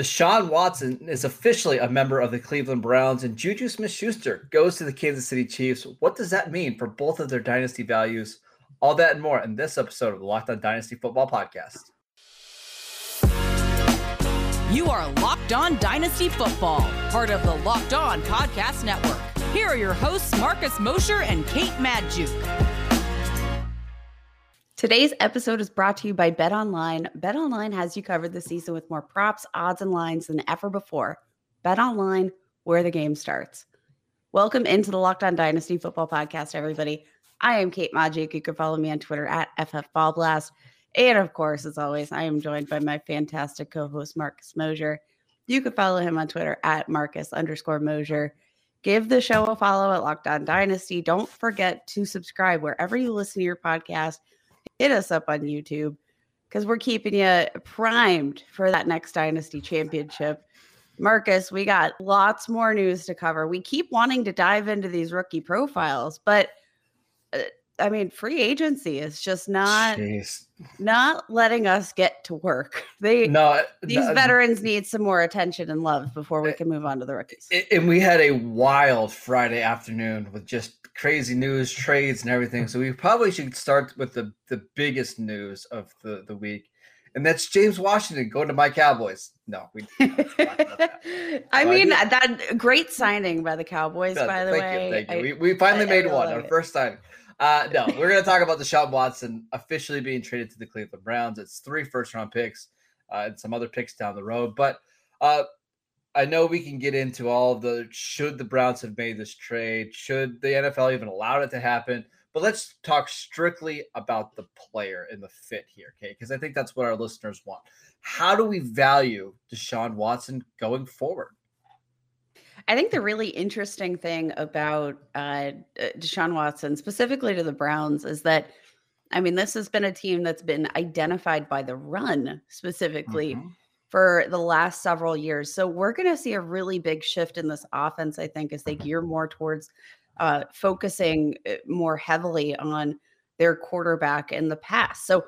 Deshaun Watson is officially a member of the Cleveland Browns, and Juju Smith Schuster goes to the Kansas City Chiefs. What does that mean for both of their dynasty values? All that and more in this episode of the Locked On Dynasty Football Podcast. You are Locked On Dynasty Football, part of the Locked On Podcast Network. Here are your hosts, Marcus Mosher and Kate Magdziuk. Today's episode is brought to you by Bet Online. Bet Online has you covered this season with more props, odds, and lines than ever before. Bet Online, where the game starts. Welcome into the Locked On Dynasty Football Podcast, everybody. I am Kate Magdziuk. You can follow me on Twitter at FFBallBlast. And of course, as always, I am joined by my fantastic co-host Marcus Mosher. You can follow him on Twitter at Marcus underscore Mosher. Give the show a follow at Locked On Dynasty. Don't forget to subscribe wherever you listen to your podcast hit us up on YouTube because we're keeping you primed for that next Dynasty Championship. Marcus, we got lots more news to cover. We keep wanting to dive into these rookie profiles, but uh, I mean, free agency is just not Jeez. not letting us get to work. They no, these no, veterans need some more attention and love before we uh, can move on to the rookies. And we had a wild Friday afternoon with just crazy news, trades, and everything. So we probably should start with the the biggest news of the the week, and that's James Washington going to my Cowboys. No, we. I mean that, great signing by the Cowboys. by the way, you. I, we, we finally I, made I one, our first time. Uh, no, we're going to talk about Deshaun Watson officially being traded to the Cleveland Browns. It's three first round picks uh, and some other picks down the road. But uh, I know we can get into all the should the Browns have made this trade? Should the NFL even allowed it to happen? But let's talk strictly about the player and the fit here, okay? Because I think that's what our listeners want. How do we value Deshaun Watson going forward? I think the really interesting thing about uh, uh, Deshaun Watson, specifically to the Browns, is that I mean, this has been a team that's been identified by the run specifically mm-hmm. for the last several years. So we're going to see a really big shift in this offense, I think, as they gear more towards uh, focusing uh, more heavily on their quarterback in the past. So,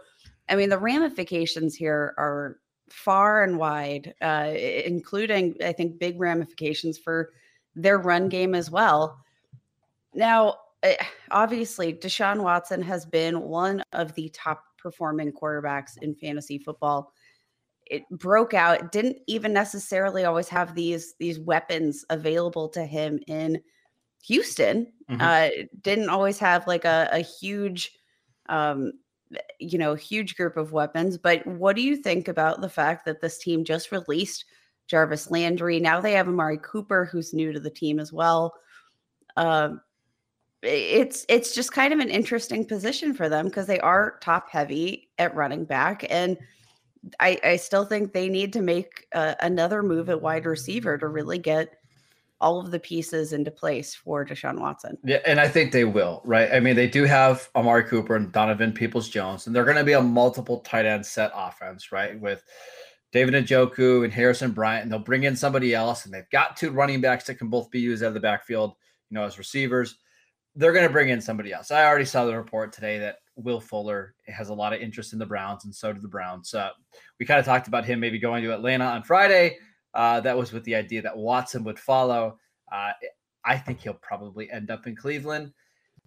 I mean, the ramifications here are far and wide, uh, including, I think, big ramifications for their run game as well. Now, eh, obviously, Deshaun Watson has been one of the top performing quarterbacks in fantasy football. It broke out, didn't even necessarily always have these these weapons available to him in Houston. Mm-hmm. Uh, didn't always have like a, a huge um, you know, huge group of weapons. But what do you think about the fact that this team just released Jarvis Landry? Now they have Amari Cooper, who's new to the team as well. Um, it's it's just kind of an interesting position for them because they are top heavy at running back, and I, I still think they need to make uh, another move at wide receiver to really get all of the pieces into place for Deshaun Watson. Yeah, and I think they will, right? I mean, they do have Amari Cooper and Donovan Peoples Jones, and they're going to be a multiple tight end set offense, right? With David Njoku and Harrison Bryant, and they'll bring in somebody else, and they've got two running backs that can both be used out of the backfield, you know, as receivers. They're going to bring in somebody else. I already saw the report today that Will Fuller has a lot of interest in the Browns, and so do the Browns. We kind of talked about him maybe going to Atlanta on Friday. Uh, that was with the idea that Watson would follow. Uh, I think he'll probably end up in Cleveland.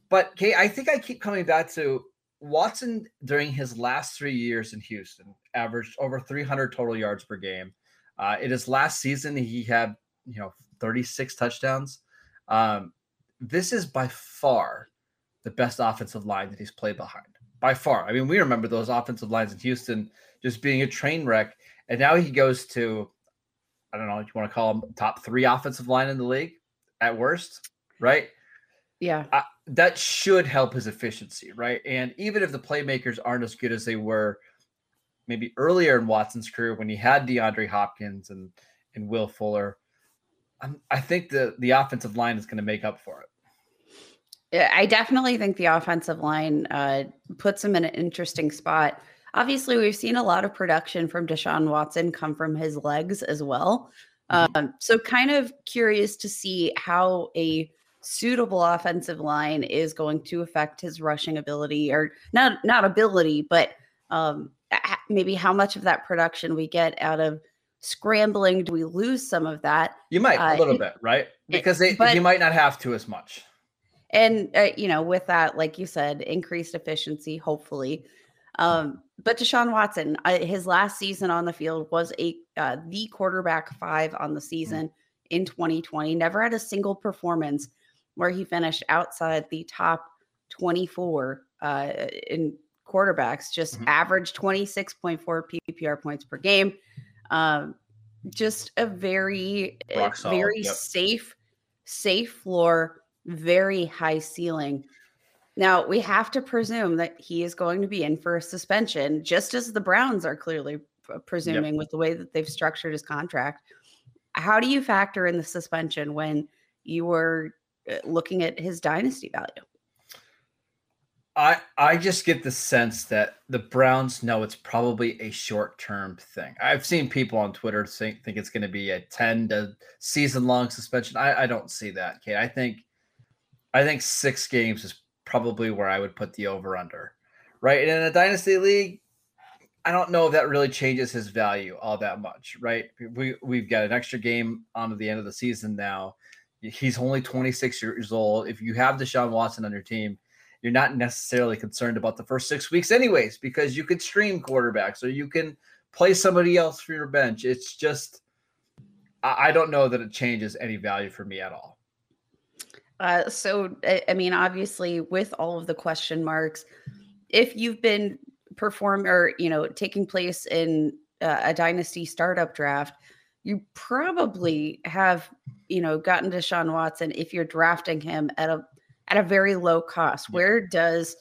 But Kate, I think I keep coming back to Watson during his last three years in Houston, averaged over 300 total yards per game. Uh, in his last season, he had you know 36 touchdowns. Um, this is by far the best offensive line that he's played behind. By far. I mean, we remember those offensive lines in Houston just being a train wreck. And now he goes to I don't know if you want to call him top three offensive line in the league at worst, right? Yeah. Uh, that should help his efficiency, right? And even if the playmakers aren't as good as they were maybe earlier in Watson's career when he had DeAndre Hopkins and and Will Fuller, I'm, I think the the offensive line is going to make up for it. I definitely think the offensive line uh, puts him in an interesting spot obviously we've seen a lot of production from Deshaun Watson come from his legs as well. Mm-hmm. Um, so kind of curious to see how a suitable offensive line is going to affect his rushing ability or not not ability, but um, maybe how much of that production we get out of scrambling. Do we lose some of that? You might Uh, a little bit, right? it- Because they but- you might not have to as much. And uh, you know, with that, like you said, increased efficiency, hopefully. Um, but Deshaun Watson, uh, his last season on the field was a uh, the quarterback five on the season in 2020. Never had a single performance where he finished outside the top 24 uh, in quarterbacks. Just Mhm. average 26.4 PPR points per game. Um, just a very, solid, very yep. safe, safe floor, very high ceiling. Now we have to presume that he is going to be in for a suspension, just as the Browns are clearly presuming with the way that they've structured his contract. How do you factor in the suspension when you were uh, looking at his dynasty value? I I just get the sense that the Browns know it's probably a short term thing. I've seen people on Twitter think think it's going to be a ten to season long suspension. I, I don't see that, Kate. I think I think six games is probably where I would put the over under. Right. And in a dynasty league, I don't know if that really changes his value all that much. Right. We we've got an extra game on the end of the season now. He's only 26 years old. If you have Deshaun Watson on your team, you're not necessarily concerned about the first six weeks, anyways, because you could stream quarterbacks or you can play somebody else for your bench. It's just, I don't know that it changes any value for me at all. Uh, so, I, I mean, obviously, with all of the question marks, if you've been perform or you know taking place in uh, a dynasty startup draft, you probably have you know gotten Deshaun Watson if you're drafting him at a at a very low cost. Where does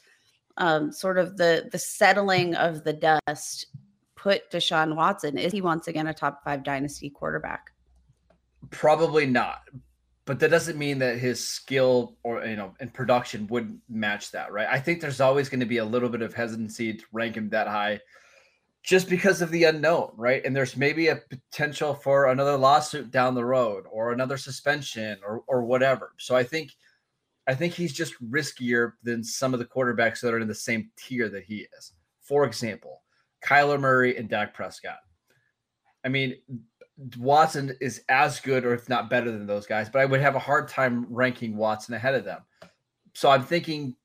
um, sort of the the settling of the dust put Deshaun Watson? Is he once again a top five dynasty quarterback? Probably not. But that doesn't mean that his skill or you know and production wouldn't match that, right? I think there's always going to be a little bit of hesitancy to rank him that high just because of the unknown, right? And there's maybe a potential for another lawsuit down the road or another suspension or or whatever. So I think I think he's just riskier than some of the quarterbacks that are in the same tier that he is. For example, Kyler Murray and Dak Prescott. I mean, Watson is as good or if not better than those guys, but I would have a hard time ranking Watson ahead of them. So I'm thinking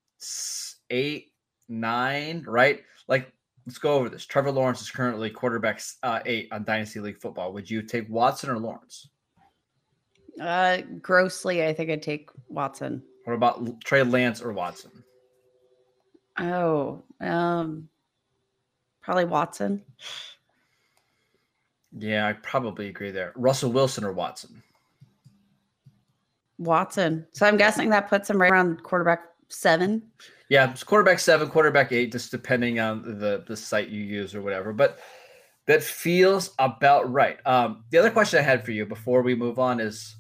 eight, nine, right? Like, let's go over this. Trevor Lawrence is currently quarterback uh, eight on Dynasty League football. Would you take Watson or Lawrence? Uh, grossly, I think I'd take Watson. What about Trey Lance or Watson? Oh, um, probably Watson. Yeah, I probably agree there. Russell Wilson or Watson? Watson. So I'm guessing that puts him right around quarterback seven. Yeah, it's quarterback seven, quarterback eight, just depending on the the site you use or whatever. But that feels about right. Um, the other question I had for you before we move on is,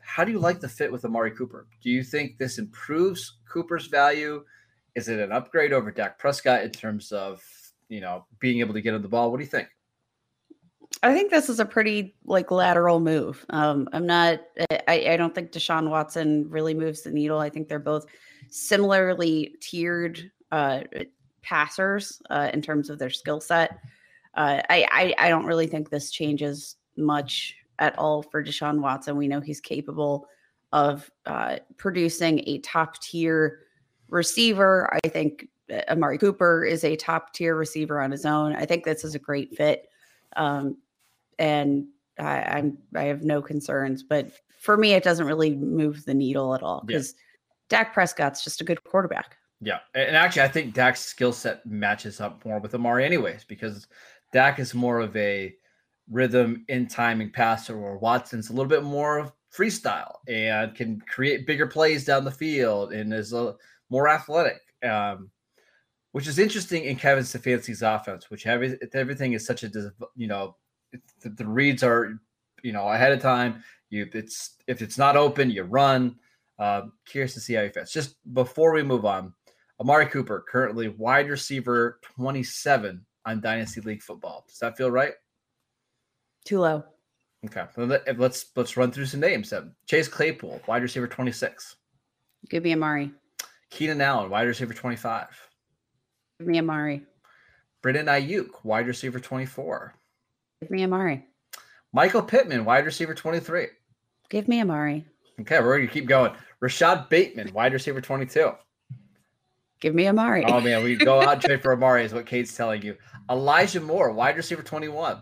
how do you like the fit with Amari Cooper? Do you think this improves Cooper's value? Is it an upgrade over Dak Prescott in terms of you know being able to get on the ball? What do you think? I think this is a pretty like lateral move. Um, I'm not. I, I don't think Deshaun Watson really moves the needle. I think they're both similarly tiered uh, passers uh, in terms of their skill set. Uh, I, I I don't really think this changes much at all for Deshaun Watson. We know he's capable of uh, producing a top tier receiver. I think uh, Amari Cooper is a top tier receiver on his own. I think this is a great fit. Um, and I, I'm I have no concerns, but for me, it doesn't really move the needle at all Yeah. because Dak Prescott's just a good quarterback. Yeah, and actually, I think Dak's skill set matches up more with Amari, anyways, because Dak is more of a rhythm in timing passer, or Watson's a little bit more of freestyle and can create bigger plays down the field and is a, more athletic. Um, which is interesting in Kevin Stefanski's offense, which every, everything is such a you know the, the reads are you know ahead of time. You it's if it's not open, you run. Uh, curious to see how he fits. Just before we move on, Amari Cooper currently wide receiver 27 on Dynasty League football. Does that feel right? Too low. Okay, let's let's run through some names. Then Chase Claypool, wide receiver 26. Give me Amari. Keenan Allen, wide receiver 25. Give me Amari. Brandon Aiyuk, wide receiver 24. Give me Amari. Michael Pittman, wide receiver 23. Give me Amari. Okay, we're going to keep going. Rashod Bateman, wide receiver 22. Give me Amari. Oh, man, we go out and trade for Amari, is what Kate's telling you. Elijah Moore, wide receiver 21.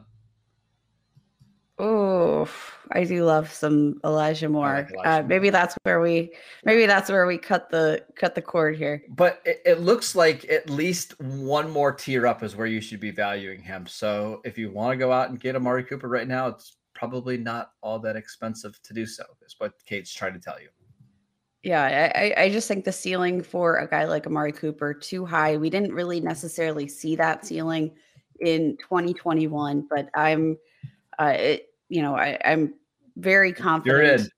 Oh, I do love some Elijah Moore. like Elijah uh, Moore. maybe that's where we maybe that's where we cut the cut the cord here. But it, it looks like at least one more tier up is where you should be valuing him. So if you want to go out and get Amari Cooper right now, it's probably not all that expensive to do so, is what Kate's trying to tell you. Yeah, I, I- I just think the ceiling for a guy like Amari Cooper too high. We didn't really necessarily see that ceiling in 2021, but I'm, uh, it, you know, I, I'm very confident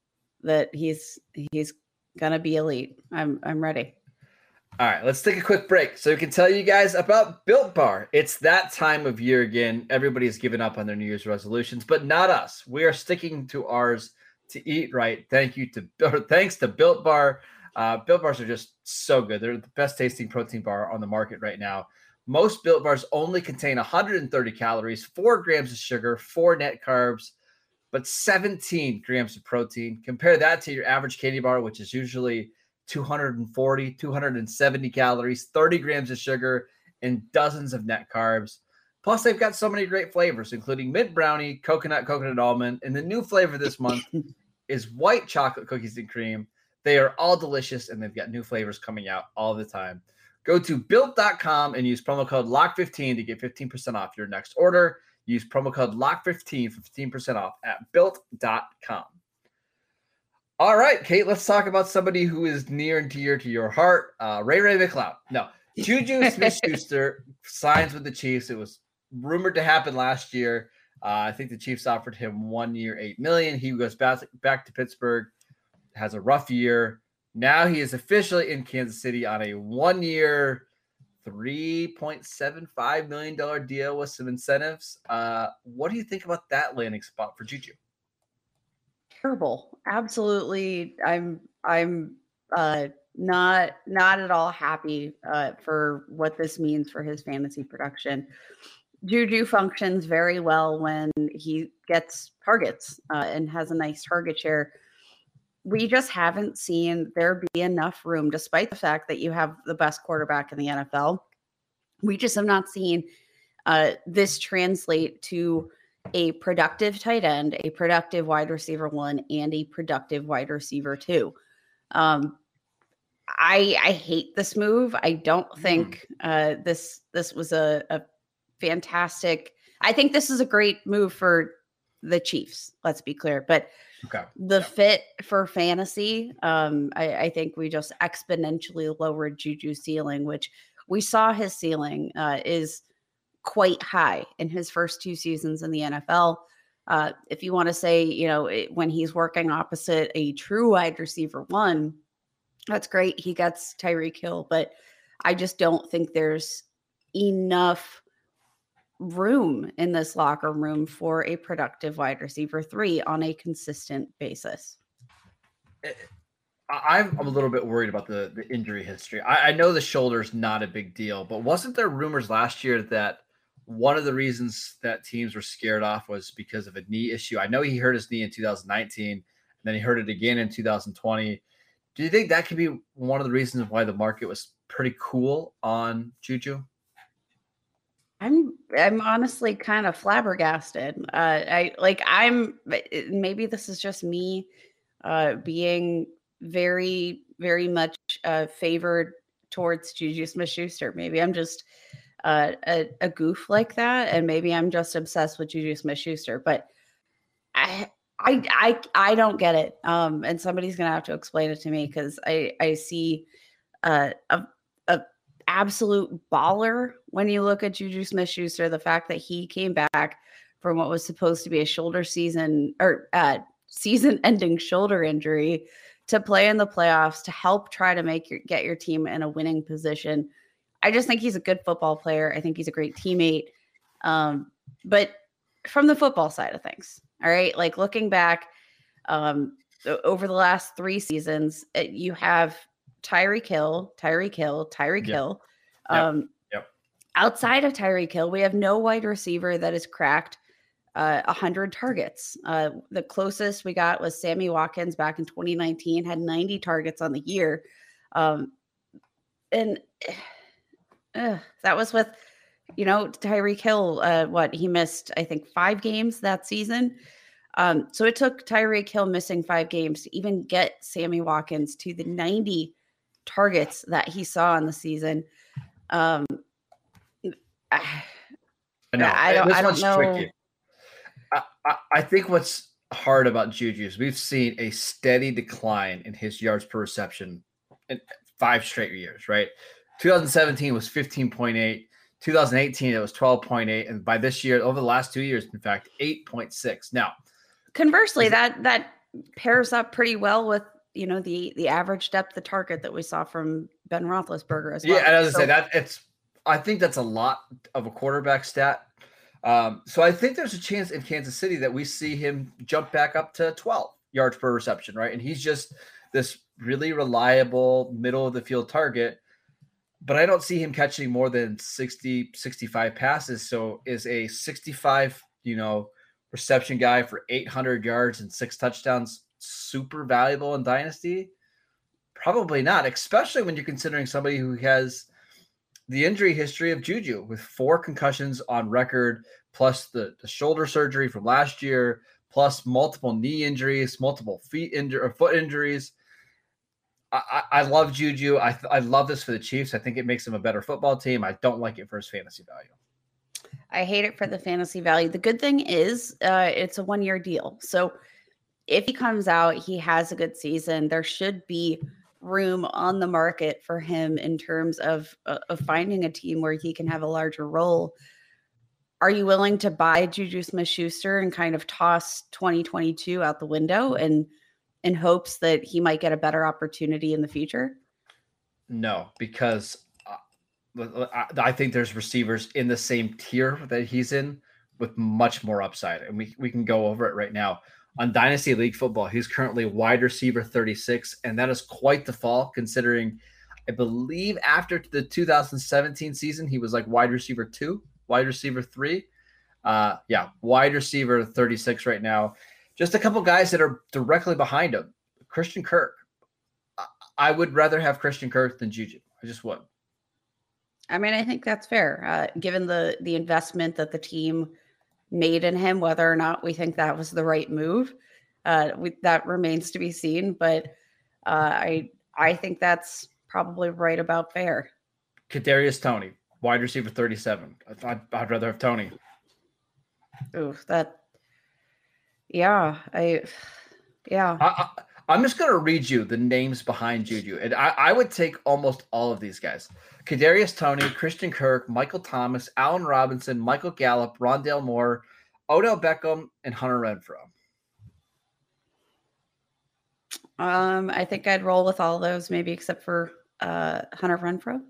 that he's he's gonna be elite. I'm I'm ready. All right, let's take a quick break so we can tell you guys about Built Bar. It's that time of year again. Everybody's given up on their New Year's resolutions, but not us. We are sticking to ours to eat right. Thank you to thanks to Built Bar. Uh, Built Bars are just so good. They're the best tasting protein bar on the market right now. Most Built Bars only contain 130 calories, four grams of sugar, four net carbs, but 17 grams of protein. Compare that to your average candy bar, which is usually 240, 270 calories, 30 grams of sugar, and dozens of net carbs. Plus, they've got so many great flavors, including mint brownie, coconut, coconut almond, and the new flavor this month is white chocolate cookies and cream. They are all delicious, and they've got new flavors coming out all the time. Go to built.com and use promo code LOCK15 to get 15% off your next order. Use promo code LOCK15 for 15% off at built.com. All right, Kate, let's talk about somebody who is near and dear to your heart. Uh, Ray Ray McCloud. No, Juju Smith Schuster signs with the Chiefs. It was rumored to happen last year. Uh, I think the Chiefs offered him one year, eight million. He goes back, back to Pittsburgh, has a rough year. Now he is officially in Kansas City on a one year, $3.75 million deal with some incentives. Uh, what do you think about that landing spot for Juju? terrible absolutely i'm i'm uh not not at all happy uh for what this means for his fantasy production juju functions very well when he gets targets uh, and has a nice target share we just haven't seen there be enough room despite the fact that you have the best quarterback in the nfl we just have not seen uh, this translate to a productive tight end, a productive wide receiver one, and a productive wide receiver two. Um, I I hate this move. I don't think uh, this this was a, a fantastic. I think this is a great move for the Chiefs. Let's be clear, but Okay. the fit for fantasy, um, I, I think we just exponentially lowered Juju's ceiling, which we saw his ceiling uh, is quite high in his first two seasons in the NFL. Uh, if you want to say, you know, it, when he's working opposite a true wide receiver one, that's great. He gets Tyreek Hill, but I just don't think there's enough room in this locker room for a productive wide receiver three on a consistent basis. Eh, I'm I'm a little bit worried about the the injury history. I, I know the shoulder's not a big deal, but wasn't there rumors last year that one of the reasons that teams were scared off was because of a knee issue? I know he hurt his knee in 2019, and then he hurt it again in 2020. Do you think that could be one of the reasons why the market was pretty cool on Juju? I'm I'm honestly kind of flabbergasted. Uh, I like I'm maybe this is just me uh, being very very much uh, favored towards Juju Smith-Schuster. Maybe I'm just uh, a, a goof like that, and maybe I'm just obsessed with Juju Smith-Schuster. But I I I I don't get it. Um, and somebody's gonna have to explain it to me because I I see uh, a absolute baller when you look at Juju Smith Schuster. The fact that he came back from what was supposed to be a shoulder season or uh, season ending shoulder injury to play in the playoffs to help try to make your get your team in a winning position. I just think he's a good football player. I think he's a great teammate. Um, but from the football side of things, all right, like looking back um, over the last three seasons, you have Tyreek Hill, Tyreek Hill, Tyreek Hill. Yep. Um, Yep. Outside of Tyreek Hill, we have no wide receiver that has cracked uh, 100 targets. Uh, the closest we got was Sammy Watkins back in 2019, had 90 targets on the year. Um, and uh, that was with, you know, Tyreek Hill. Uh, what he missed, I think, five games that season. Um, so it took Tyreek Hill missing five games to even get Sammy Watkins to the 90 targets that he saw in the season. Um, I, know. I don't, I don't know. Tricky. I, I, I think what's hard about Juju is we've seen a steady decline in his yards per reception in five straight years, right? 2017 was 15.8. 2018 it was 12.8 and by this year over the last two years in fact 8.6 now conversely that that pairs up pretty well with you know the the average depth of target that we saw from ben roethlisberger as well. yeah and as so, i say that it's i think that's a lot of a quarterback stat. Um, so i think there's a chance in kansas city that we see him jump back up to 12 yards per reception right? And he's just this really reliable middle of the field target but I don't see him catching more than 60, 65 passes. So is a 65, you know, reception guy for 800 yards and six touchdowns super valuable in Dynasty? Probably not, especially when you're considering somebody who has the injury history of Juju with four concussions on record, plus the, the shoulder surgery from last year, plus multiple knee injuries, multiple feet injury or foot injuries. I, I love Juju. I, I love this for the Chiefs. I think it makes them a better football team. I don't like it for his fantasy value. I hate it for the fantasy value. The good thing is uh, it's a one year deal. So if he comes out, he has a good season. There should be room on the market for him in terms of uh, of finding a team where he can have a larger role. Are you willing to buy Juju Smith Schuster and kind of toss 2022 out the window and in hopes that he might get a better opportunity in the future? No, because uh, I think there's receivers in the same tier that he's in with much more upside. And we, we can go over it right now. On Dynasty League Football, he's currently wide receiver 36, and that is quite the fall considering I believe after the 2017 season, he was like wide receiver two, wide receiver three. Uh, yeah, wide receiver 36 right now. Just a couple guys that are directly behind him. Christian Kirk. I would rather have Christian Kirk than Juju. I just would. I mean, I think that's fair, uh, given the the investment that the team made in him. Whether or not we think that was the right move, uh, we, that remains to be seen. But uh, I I think that's probably right about fair. Kadarius Toney, wide receiver, thirty-seven. I'd, I'd rather have Toney. Ooh, that yeah, I yeah. I, am just gonna read you the names behind Juju, and I, I would take almost all of these guys: Kadarius Toney, Christian Kirk, Michael Thomas, Allen Robinson, Michael Gallup, Rondale Moore, Odell Beckham, and Hunter Renfrow. Um, I think I'd roll with all those, maybe except for uh Hunter Renfrow.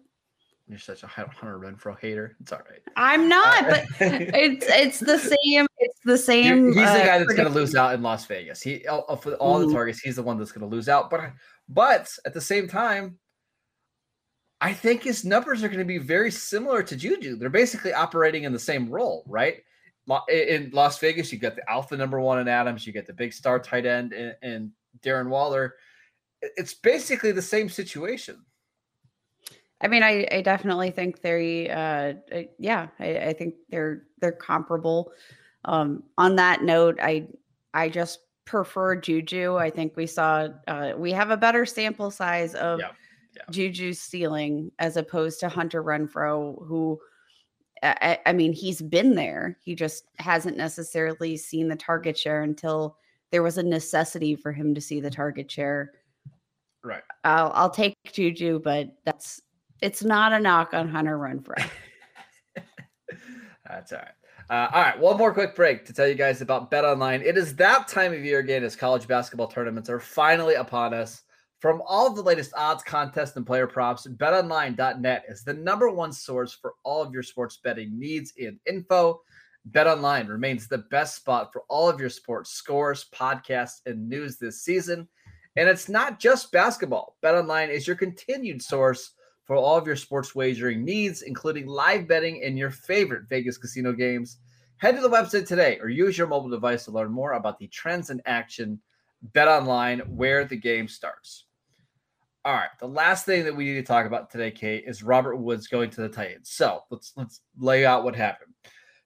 You're such a Hunter Renfrow hater. It's all right. I'm not, uh, but it's it's the same. The same. He's the uh, guy that's going to lose out in Las Vegas. He all, for all the targets, he's the one that's going to lose out. But but at the same time, I think his numbers are going to be very similar to Juju. They're basically operating in the same role, right? In Las Vegas, you got the alpha number one in Adams, you get the big star tight end and Darren Waller. It's basically the same situation. I mean, I, I definitely think they, uh, uh, yeah, I, I think they're they're comparable. Um, on that note, I I just prefer Juju. I think we saw uh, we have a better sample size of yeah, yeah. Juju's ceiling as opposed to Hunter Renfrow, who I, I mean he's been there. He just hasn't necessarily seen the target share until there was a necessity for him to see the target share. Right. I'll I'll take Juju, but that's it's not a knock on Hunter Renfrow. That's all right. Uh, all right, one more quick break to tell you guys about Bet Online. It is that time of year again as college basketball tournaments are finally upon us. From all of the latest odds, contests, and player props, betonline.net is the number one source for all of your sports betting needs and info. BetOnline remains the best spot for all of your sports scores, podcasts, and news this season. And it's not just basketball. BetOnline is your continued source for all of your sports wagering needs, including live betting and your favorite Vegas casino games. Head to the website today or use your mobile device to learn more about the trends in action. Bet online where the game starts. All right, the last thing that we need to talk about today, Kate, is Robert Woods going to the Titans. So let's let's lay out what happened.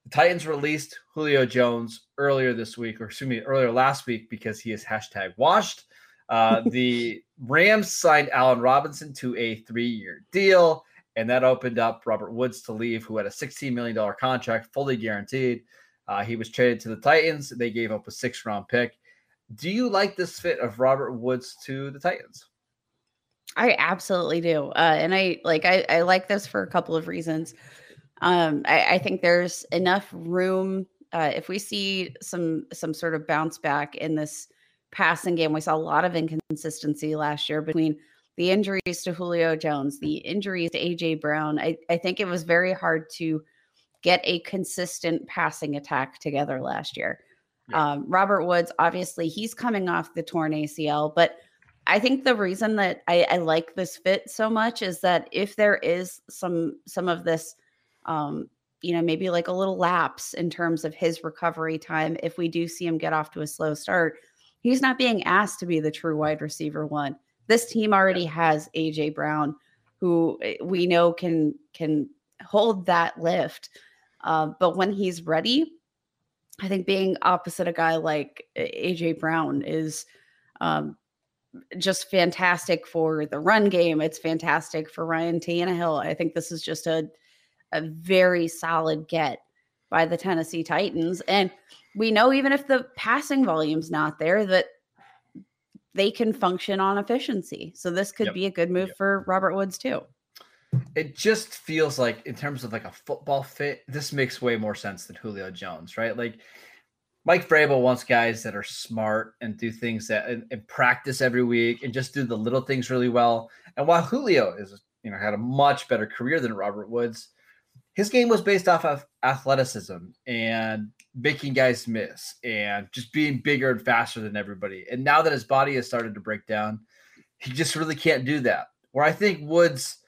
The Titans released Julio Jones earlier this week, or excuse me, earlier last week because he is hashtag washed. Uh, the Rams signed Allen Robinson to a three-year deal and that opened up Robert Woods to leave, who had a $16 million contract, fully guaranteed. Uh, he was traded to the Titans. They gave up a six round pick. Do you like this fit of Robert Woods to the Titans? I absolutely do. Uh, and I like I, I like this for a couple of reasons. Um, I, I think there's enough room uh, if we see some some sort of bounce back in this passing game. We saw a lot of inconsistency last year between the injuries to Julio Jones, the injuries to AJ Brown. I, I think it was very hard to get a consistent passing attack together last year. Yeah. Um, Robert Woods, obviously, he's coming off the torn ACL, but I think the reason that I, I, like this fit so much is that if there is some some of this, um, you know, maybe like a little lapse in terms of his recovery time, if we do see him get off to a slow start, he's not being asked to be the true wide receiver one. This team already has AJ Brown, who eh, we know can can hold that lift. Uh, but when he's ready, I think being opposite a guy like eh, AJ Brown is um, just fantastic for the run game. It's fantastic for Ryan Tannehill. I think this is just a a very solid get by the Tennessee Titans. And we know even if the passing volume's not there, that they can function on efficiency. So this could yep. be a good move yep. for Robert Woods too. It just feels like in terms of like a football fit, this makes way more sense than Julio Jones, right? Like Mike Vrabel wants guys that are smart and do things that and, and practice every week and just do the little things really well. And while Julio is, you know, had a much better career than Robert Woods, his game was based off of athleticism and making guys miss and just being bigger and faster than everybody. And now that his body has started to break down, he just really can't do that. Where I think Woods,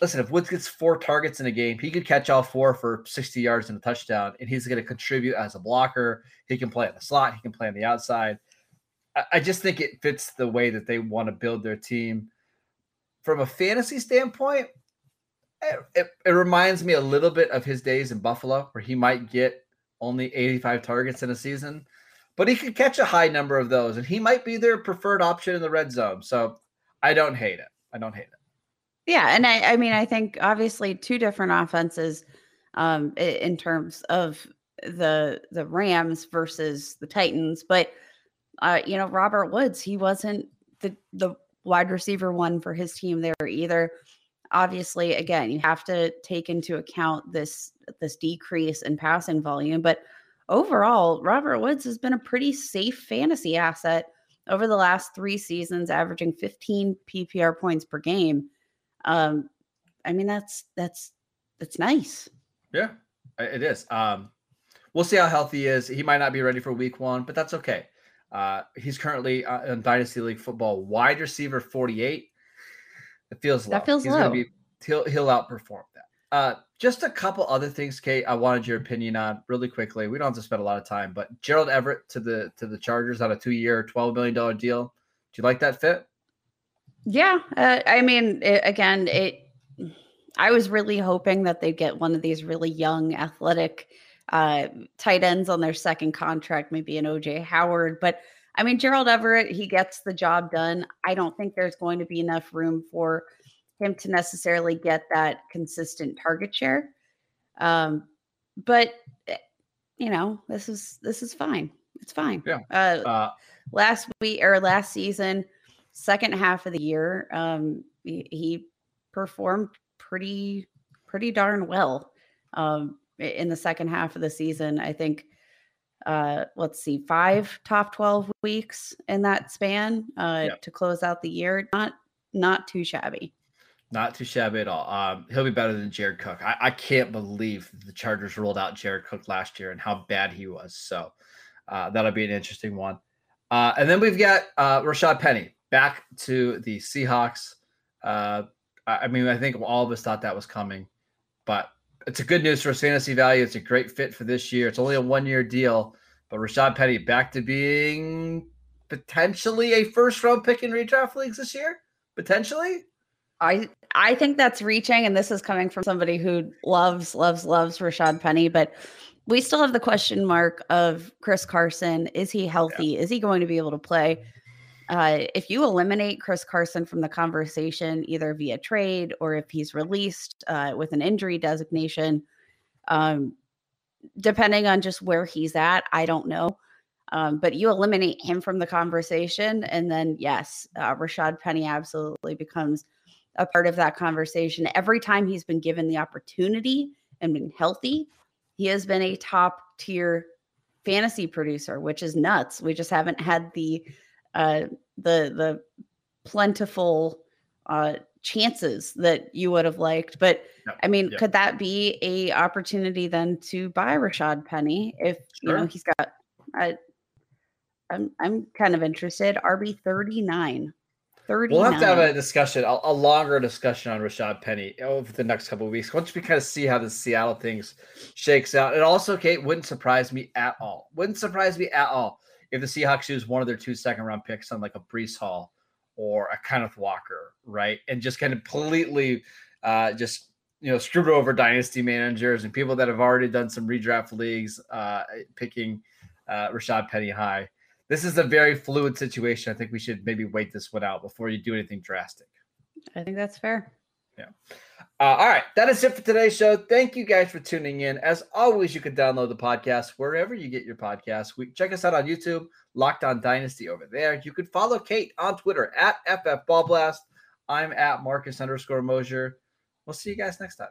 listen, if Woods gets four targets in a game, he could catch all four for 60 yards and a touchdown, and he's going to contribute as a blocker. He can play in the slot, he can play on the outside. I, I just think it fits the way that they want to build their team. From a fantasy standpoint, it, it, reminds me a little bit of his days in Buffalo, where he might get only 85 targets in a season, but he could catch a high number of those, and he might be their preferred option in the red zone. So I don't hate it. I don't hate it. Yeah, and I, I mean, I think obviously two different offenses um, in terms of the the Rams versus the Titans, but uh, you know, Robert Woods, he wasn't the the wide receiver one for his team there either obviously again you have to take into account this this decrease in passing volume but overall robert woods has been a pretty safe fantasy asset over the last three seasons averaging 15 ppr points per game. Um i mean that's that's that's nice. Yeah it is. Um we'll see how healthy he is. He might not be ready for week one but that's okay. Uh he's currently uh, in dynasty league football wide receiver 48 it feels low. That feels He's low. Be, he'll he'll outperform that. Uh, just a couple other things, Kate. I wanted your opinion on really quickly. We don't have to spend a lot of time, but Gerald Everett to the to the Chargers on a two year, twelve million dollar deal. Do you like that fit? Yeah, uh, I mean, it, again, it. I was really hoping that they'd get one of these really young, athletic uh, tight ends on their second contract, maybe an OJ Howard, but I mean, Gerald Everett, he gets the job done. I don't think there's going to be enough room for him to necessarily get that consistent target share. Um, but eh, you know, this is this is fine. It's fine. Yeah. Uh, uh, last week or last season, second half of the year, um, he, he performed pretty pretty darn well um, in the second half of the season. I think uh, let's see, five top 12 weeks in that span uh, to close out the year. Not not too shabby. Not too shabby at all. Um, he'll be better than Jared Cook. I, I, can't believe the Chargers rolled out Jared Cook last year and how bad he was. So uh, that'll be an interesting one. Uh, and then we've got uh, Rashaad Penny back to the Seahawks. Uh, I mean, I think all of us thought that was coming, but it's a good news for his fantasy value. It's a great fit for this year. It's only a one year deal, but Rashaad Penny back to being potentially a first round pick in redraft leagues this year. Potentially. I I think that's reaching, and this is coming from somebody who loves, loves, loves Rashaad Penny, but we still have the question mark of Chris Carson. Is he healthy? Yeah. Is he going to be able to play? Uh, if you eliminate Chris Carson from the conversation, either via trade or if he's released uh, with an injury designation, um, depending on just where he's at, I don't know. Um, but you eliminate him from the conversation, and then yes, uh, Rashaad Penny absolutely becomes a part of that conversation. Every time he's been given the opportunity and been healthy, he has been a top tier fantasy producer, which is nuts. We just haven't had the uh, the the plentiful uh, chances that you would have liked. But yep. I mean, yep. could that be a opportunity then to buy Rashaad Penny if sure. you know he's got? Uh, I'm I'm kind of interested. RB thirty nine. 39. We'll have to have a discussion, a, a, longer discussion on Rashaad Penny over the next couple of weeks. Once we kind of see how the Seattle things shakes out. it also, Kate, wouldn't surprise me at all. Wouldn't surprise me at all if the Seahawks use one of their two second round picks on like a Breece Hall or a Kenneth Walker, right? And just kind of completely uh, just you know screwed over dynasty managers and people that have already done some redraft leagues uh, picking uh, Rashaad Penny high this is a very fluid situation. I think we should maybe wait this one out before you do anything drastic. I think that's fair. Yeah. Uh, all right. That is it for today's show. Thank you guys for tuning in. As always, you can download the podcast wherever you get your podcasts. We check us out on YouTube, Locked On Dynasty over there. You can follow Kate on Twitter at FF Ball Blast. I'm at Marcus underscore Mosher. We'll see you guys next time.